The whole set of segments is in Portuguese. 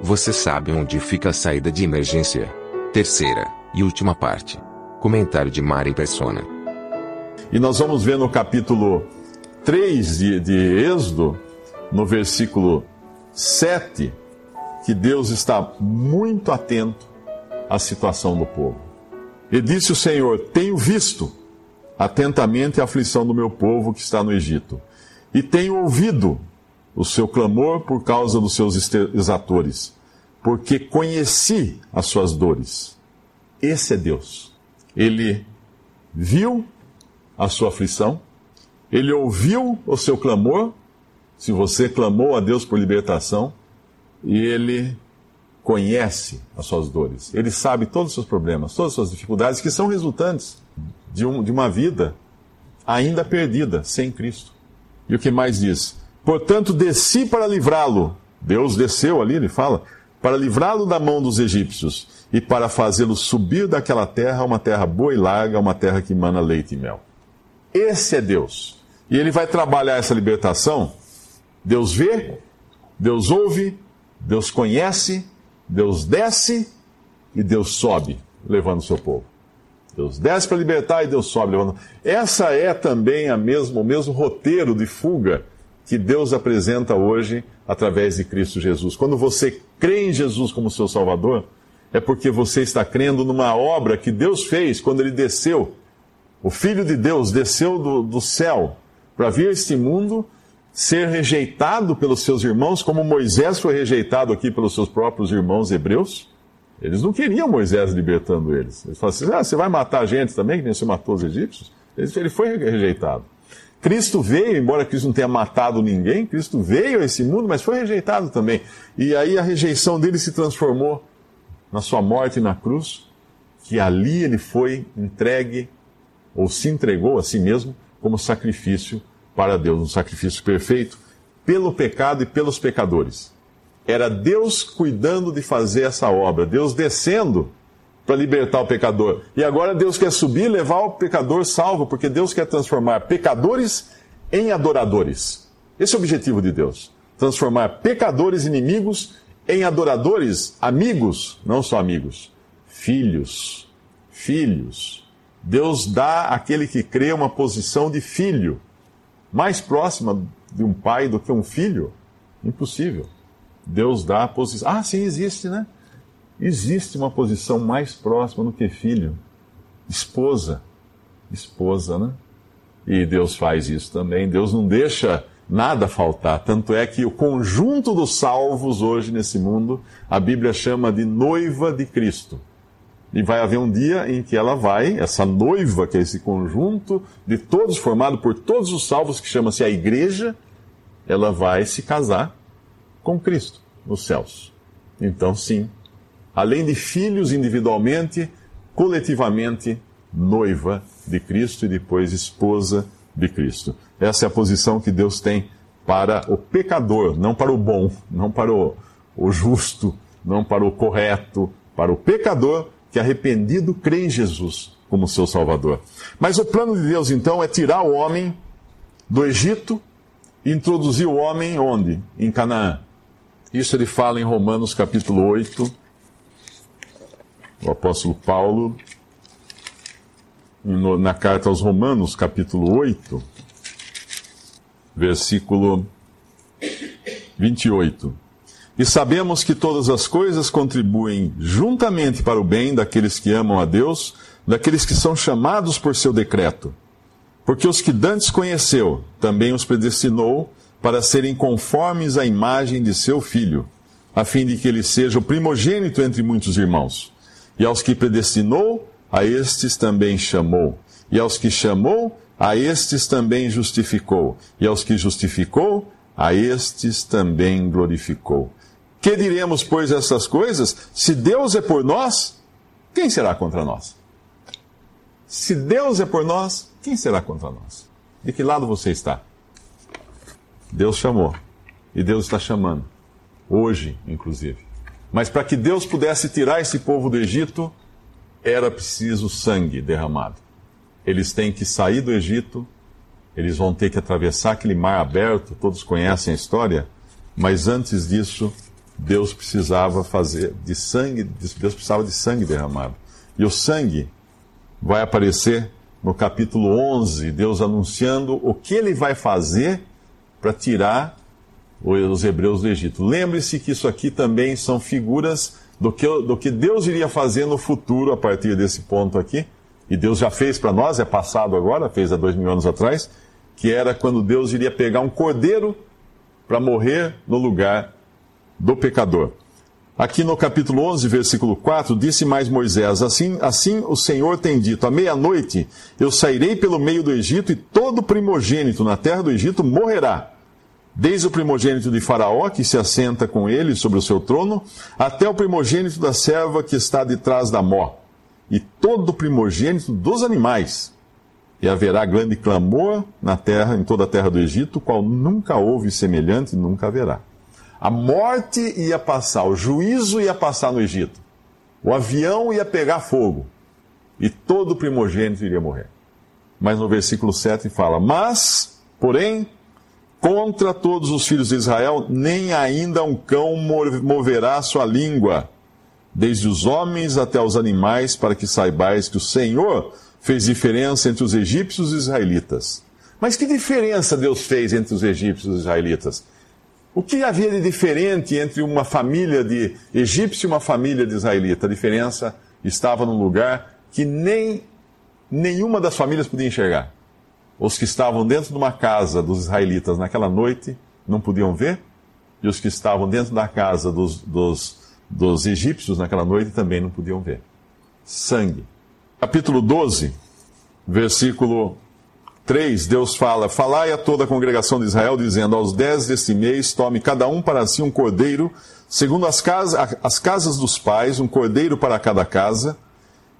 Você sabe onde fica a saída de emergência? Terceira e última parte. Comentário de Mari Persona. E nós vamos ver no capítulo 3 de, de Êxodo, no versículo 7, que Deus está muito atento à situação do povo. E disse o Senhor: Tenho visto atentamente a aflição do meu povo que está no Egito, e tenho ouvido o seu clamor por causa dos seus exatores, porque conheci as suas dores. Esse é Deus. Ele viu a sua aflição, ele ouviu o seu clamor, se você clamou a Deus por libertação, e ele conhece as suas dores. Ele sabe todos os seus problemas, todas as suas dificuldades que são resultantes de, um, de uma vida ainda perdida sem Cristo. E o que mais diz? Portanto, desci para livrá-lo. Deus desceu ali, ele fala, para livrá-lo da mão dos egípcios e para fazê-lo subir daquela terra, uma terra boa e larga, uma terra que mana leite e mel. Esse é Deus. E ele vai trabalhar essa libertação. Deus vê, Deus ouve, Deus conhece, Deus desce e Deus sobe, levando o seu povo. Deus desce para libertar e Deus sobe, levando. Essa é também a mesmo, o mesmo roteiro de fuga que Deus apresenta hoje através de Cristo Jesus. Quando você crê em Jesus como seu Salvador, é porque você está crendo numa obra que Deus fez quando ele desceu. O Filho de Deus desceu do, do céu para vir a este mundo, ser rejeitado pelos seus irmãos, como Moisés foi rejeitado aqui pelos seus próprios irmãos hebreus. Eles não queriam Moisés libertando eles. Eles falaram assim: ah, você vai matar a gente também, que nem você matou os egípcios? Ele foi rejeitado. Cristo veio, embora Cristo não tenha matado ninguém, Cristo veio a esse mundo, mas foi rejeitado também. E aí a rejeição dele se transformou na sua morte na cruz, que ali ele foi entregue, ou se entregou a si mesmo, como sacrifício para Deus, um sacrifício perfeito, pelo pecado e pelos pecadores. Era Deus cuidando de fazer essa obra, Deus descendo para libertar o pecador. E agora Deus quer subir e levar o pecador salvo, porque Deus quer transformar pecadores em adoradores. Esse é o objetivo de Deus. Transformar pecadores inimigos em adoradores, amigos, não só amigos, filhos. Filhos. Deus dá àquele que crê uma posição de filho, mais próxima de um pai do que um filho. Impossível. Deus dá a posição. Ah, sim, existe, né? Existe uma posição mais próxima do que filho, esposa, esposa, né? E Deus faz isso também. Deus não deixa nada faltar. Tanto é que o conjunto dos salvos hoje nesse mundo, a Bíblia chama de noiva de Cristo. E vai haver um dia em que ela vai, essa noiva, que é esse conjunto de todos, formado por todos os salvos, que chama-se a igreja, ela vai se casar com Cristo nos céus. Então, sim, além de filhos individualmente, coletivamente, noiva de Cristo e depois esposa de Cristo. Essa é a posição que Deus tem para o pecador, não para o bom, não para o, o justo, não para o correto, para o pecador que arrependido crê em Jesus como seu Salvador. Mas o plano de Deus então é tirar o homem do Egito e introduzir o homem onde? Em Canaã. Isso ele fala em Romanos capítulo 8, o apóstolo Paulo, no, na carta aos Romanos, capítulo 8, versículo 28. E sabemos que todas as coisas contribuem juntamente para o bem daqueles que amam a Deus, daqueles que são chamados por seu decreto. Porque os que dantes conheceu, também os predestinou para serem conformes à imagem de seu filho, a fim de que ele seja o primogênito entre muitos irmãos. E aos que predestinou, a estes também chamou. E aos que chamou, a estes também justificou. E aos que justificou, a estes também glorificou. Que diremos, pois, essas coisas? Se Deus é por nós, quem será contra nós? Se Deus é por nós, quem será contra nós? De que lado você está? Deus chamou. E Deus está chamando. Hoje, inclusive. Mas para que Deus pudesse tirar esse povo do Egito, era preciso sangue derramado. Eles têm que sair do Egito, eles vão ter que atravessar aquele mar aberto, todos conhecem a história, mas antes disso, Deus precisava fazer de sangue, Deus precisava de sangue derramado. E o sangue vai aparecer no capítulo 11, Deus anunciando o que ele vai fazer para tirar os hebreus do Egito. Lembre-se que isso aqui também são figuras do que, do que Deus iria fazer no futuro a partir desse ponto aqui. E Deus já fez para nós, é passado agora, fez há dois mil anos atrás, que era quando Deus iria pegar um cordeiro para morrer no lugar do pecador. Aqui no capítulo 11, versículo 4, disse mais Moisés: Assim, assim o Senhor tem dito: À meia-noite eu sairei pelo meio do Egito e todo primogênito na terra do Egito morrerá. Desde o primogênito de Faraó, que se assenta com ele sobre o seu trono, até o primogênito da serva que está detrás da mó, e todo o primogênito dos animais. E haverá grande clamor na terra, em toda a terra do Egito, qual nunca houve semelhante, nunca haverá. A morte ia passar, o juízo ia passar no Egito. O avião ia pegar fogo. E todo primogênito iria morrer. Mas no versículo 7 fala: Mas, porém, contra todos os filhos de Israel, nem ainda um cão moverá sua língua, desde os homens até os animais, para que saibais que o Senhor fez diferença entre os egípcios e os israelitas. Mas que diferença Deus fez entre os egípcios e os israelitas? O que havia de diferente entre uma família de egípcio e uma família de israelita? A diferença estava num lugar que nem nenhuma das famílias podia enxergar. Os que estavam dentro de uma casa dos israelitas naquela noite não podiam ver, e os que estavam dentro da casa dos, dos, dos egípcios naquela noite também não podiam ver. Sangue. Capítulo 12, versículo 3, Deus fala: Falai a toda a congregação de Israel, dizendo: Aos dez deste mês, tome cada um para si um cordeiro, segundo as, casa, as casas dos pais, um cordeiro para cada casa.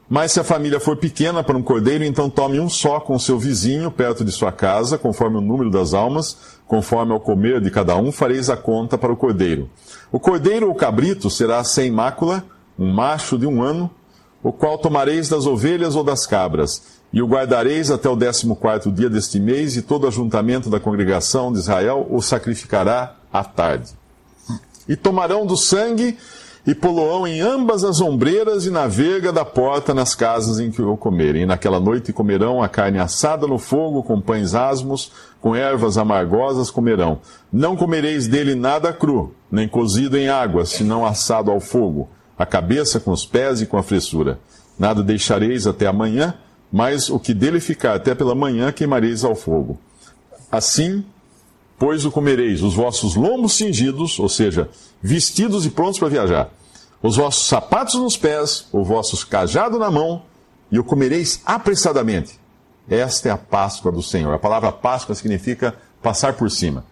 Mas se a família for pequena para um cordeiro, então tome um só com seu vizinho, perto de sua casa, conforme o número das almas, conforme ao comer de cada um, fareis a conta para o cordeiro. O cordeiro ou cabrito será sem mácula, um macho de um ano, o qual tomareis das ovelhas ou das cabras e o guardareis até o décimo quarto dia deste mês, e todo ajuntamento da congregação de Israel o sacrificará à tarde. E tomarão do sangue e poloão em ambas as ombreiras e na verga da porta nas casas em que o comerem. E naquela noite comerão a carne assada no fogo, com pães asmos, com ervas amargosas comerão. Não comereis dele nada cru, nem cozido em água, senão assado ao fogo, a cabeça com os pés e com a fressura. Nada deixareis até amanhã, mas o que dele ficar até pela manhã queimareis ao fogo. Assim, pois o comereis, os vossos lombos cingidos, ou seja, vestidos e prontos para viajar, os vossos sapatos nos pés, o vosso cajado na mão, e o comereis apressadamente. Esta é a Páscoa do Senhor. A palavra Páscoa significa passar por cima.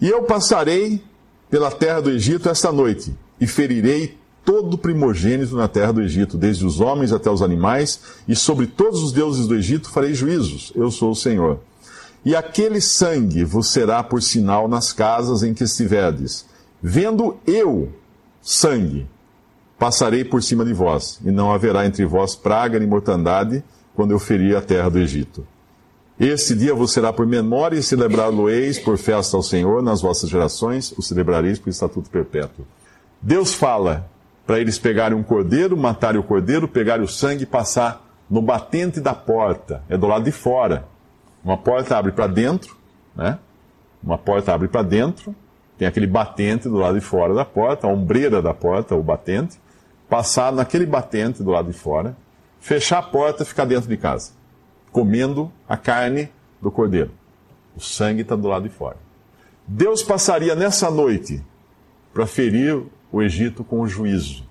E eu passarei pela terra do Egito esta noite, e ferirei todo primogênito na terra do Egito, desde os homens até os animais, e sobre todos os deuses do Egito farei juízos. Eu sou o Senhor. E aquele sangue vos será por sinal nas casas em que estiverdes. Vendo eu sangue, passarei por cima de vós, e não haverá entre vós praga nem mortandade, quando eu ferir a terra do Egito. Este dia vos será por memória e celebrá-lo-eis por festa ao Senhor nas vossas gerações, o celebrareis por estatuto perpétuo. Deus fala para eles pegarem um cordeiro, matarem o cordeiro, pegarem o sangue e passar no batente da porta. É do lado de fora. Uma porta abre para dentro, né? Uma porta abre para dentro, tem aquele batente do lado de fora da porta, a ombreira da porta, o batente. Passar naquele batente do lado de fora, fechar a porta e ficar dentro de casa, comendo a carne do cordeiro. O sangue está do lado de fora. Deus passaria nessa noite para ferir o Egito com o juízo.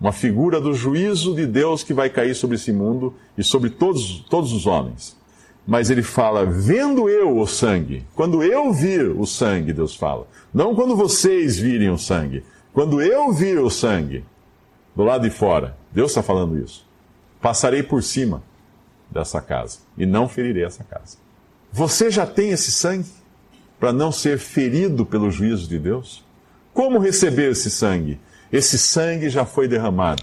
Uma figura do juízo de Deus que vai cair sobre esse mundo e sobre todos, todos os homens. Mas ele fala, vendo eu o sangue. Quando eu vir o sangue, Deus fala. Não quando vocês virem o sangue. Quando eu vir o sangue, do lado de fora, Deus está falando isso. Passarei por cima dessa casa e não ferirei essa casa. Você já tem esse sangue para não ser ferido pelo juízo de Deus? Como receber esse sangue? Esse sangue já foi derramado.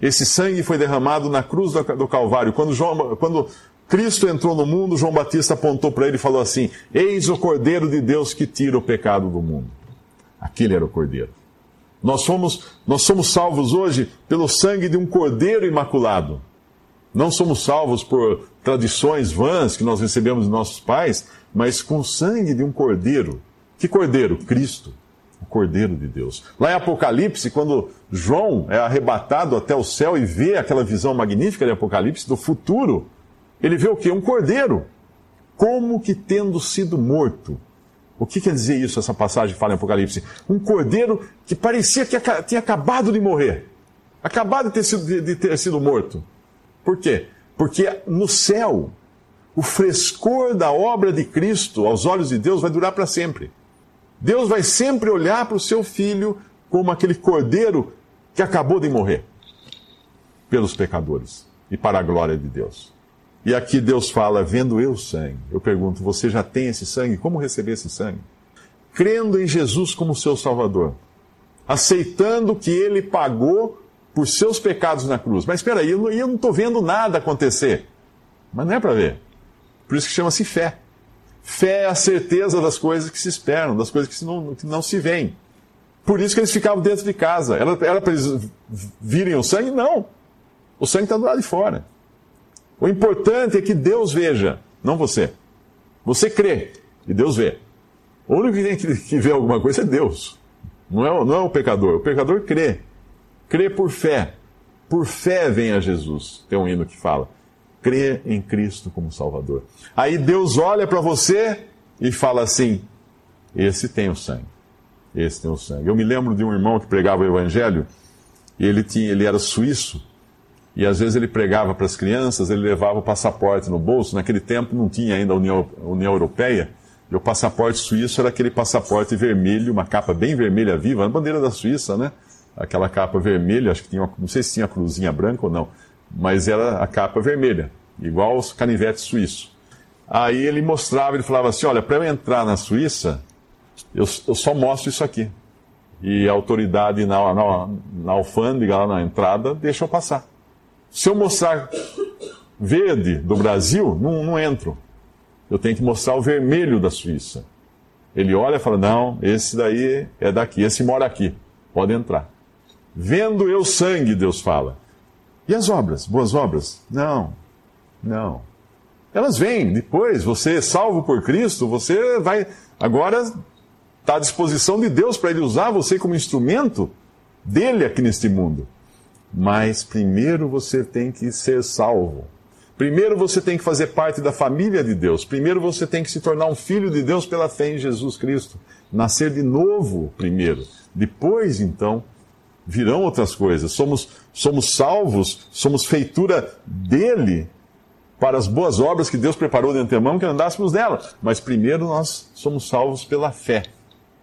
Esse sangue foi derramado na cruz do Calvário. Quando, João, quando Cristo entrou no mundo, João Batista apontou para ele e falou assim: Eis o Cordeiro de Deus que tira o pecado do mundo. Aquele era o Cordeiro. Nós somos, nós somos salvos hoje pelo sangue de um Cordeiro imaculado. Não somos salvos por tradições vãs que nós recebemos de nossos pais, mas com o sangue de um Cordeiro. Que Cordeiro? Cristo o Cordeiro de Deus. Lá em Apocalipse, quando João é arrebatado até o céu e vê aquela visão magnífica de Apocalipse do futuro, ele vê o que? Um cordeiro. Como que tendo sido morto. O que quer dizer isso, essa passagem fala em Apocalipse? Um cordeiro que parecia que tinha acabado de morrer. Acabado de ter sido, de ter sido morto. Por quê? Porque no céu, o frescor da obra de Cristo aos olhos de Deus vai durar para sempre. Deus vai sempre olhar para o seu filho como aquele cordeiro que acabou de morrer pelos pecadores e para a glória de Deus. E aqui Deus fala: vendo eu sangue. Eu pergunto: você já tem esse sangue? Como receber esse sangue? Crendo em Jesus como seu Salvador, aceitando que ele pagou por seus pecados na cruz. Mas espera aí, eu não estou vendo nada acontecer. Mas não é para ver. Por isso que chama-se fé. Fé é a certeza das coisas que se esperam, das coisas que não, que não se veem. Por isso que eles ficavam dentro de casa. Era, para eles virem o sangue? Não. O sangue está do lado de fora. O importante é que Deus veja, não você. Você crê e Deus vê. O único que tem que, ver alguma coisa é Deus. Não é, não é o pecador. O pecador crê. Crê por fé. Por fé vem a Jesus. Tem um hino que fala crê em Cristo como Salvador. Aí Deus olha para você e fala assim: esse tem o sangue. Esse tem o sangue. Eu me lembro de um irmão que pregava o Evangelho e ele, tinha, ele era suíço. E às vezes ele pregava para as crianças, ele levava o passaporte no bolso. Naquele tempo não tinha ainda a União, a União Europeia. E o passaporte suíço era aquele passaporte vermelho, uma capa bem vermelha viva, a bandeira da Suíça, né? Aquela capa vermelha, acho que tinha, uma, não sei se tinha cruzinha branca ou não mas era a capa vermelha, igual os canivetes suíços. Aí ele mostrava, ele falava assim: olha, para eu entrar na Suíça, eu, eu, só mostro isso aqui. E a autoridade na, na, na alfândega, lá na entrada, deixa eu passar. Se eu mostrar verde do Brasil, não, não entro. Eu tenho que mostrar o vermelho da Suíça. Ele olha e fala: não, esse daí é daqui, esse mora aqui, pode entrar. Vendo eu sangue, Deus fala. E as obras? Boas obras? Não, não. Elas vêm depois. Você, salvo por Cristo, você vai. Agora está à disposição de Deus para Ele usar você como instrumento dele aqui neste mundo. Mas primeiro você tem que ser salvo. Primeiro você tem que fazer parte da família de Deus. Primeiro você tem que se tornar um filho de Deus pela fé em Jesus Cristo. Nascer de novo primeiro. Depois, então, virão outras coisas. Somos, somos salvos, somos feitura dele para as boas obras que Deus preparou de antemão que andássemos nela. Mas primeiro nós somos salvos pela fé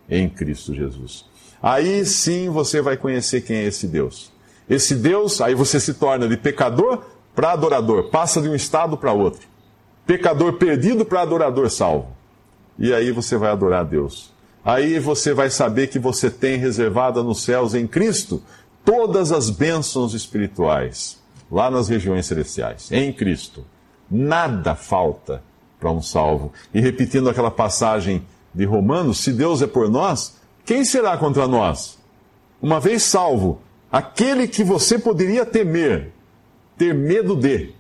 em Cristo Jesus. Aí sim você vai conhecer quem é esse Deus. Esse Deus, aí você se torna de pecador para adorador, passa de um estado para outro. Pecador perdido para adorador salvo. E aí você vai adorar a Deus. Aí você vai saber que você tem reservada nos céus em Cristo todas as bênçãos espirituais, lá nas regiões celestiais, em Cristo. Nada falta para um salvo. E repetindo aquela passagem de Romanos, se Deus é por nós, quem será contra nós? Uma vez salvo, aquele que você poderia temer, ter medo de,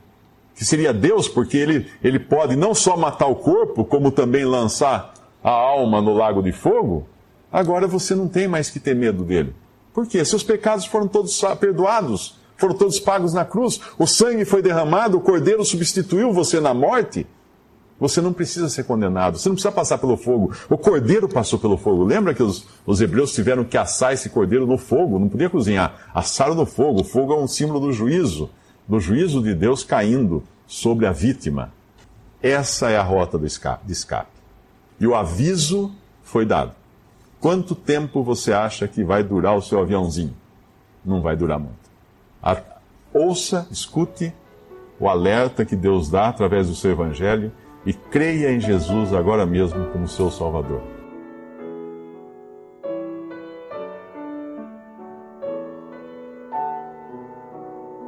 que seria Deus, porque ele, ele pode não só matar o corpo, como também lançar a alma no lago de fogo, agora você não tem mais que ter medo dele. Por quê? Seus pecados foram todos perdoados, foram todos pagos na cruz, o sangue foi derramado, o cordeiro substituiu você na morte. Você não precisa ser condenado, você não precisa passar pelo fogo. O cordeiro passou pelo fogo. Lembra que os, os hebreus tiveram que assar esse cordeiro no fogo? Não podia cozinhar. Assaram no fogo. O fogo é um símbolo do juízo, do juízo de Deus caindo sobre a vítima. Essa é a rota do escape, de escape. E o aviso foi dado. Quanto tempo você acha que vai durar o seu aviãozinho? Não vai durar muito. A, ouça, escute o alerta que Deus dá através do seu evangelho e creia em Jesus agora mesmo como seu Salvador.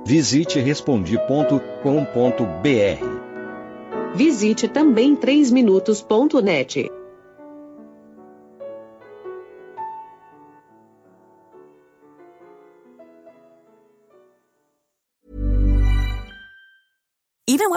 Visite respondi.com.br. Visite também 3minutos.net.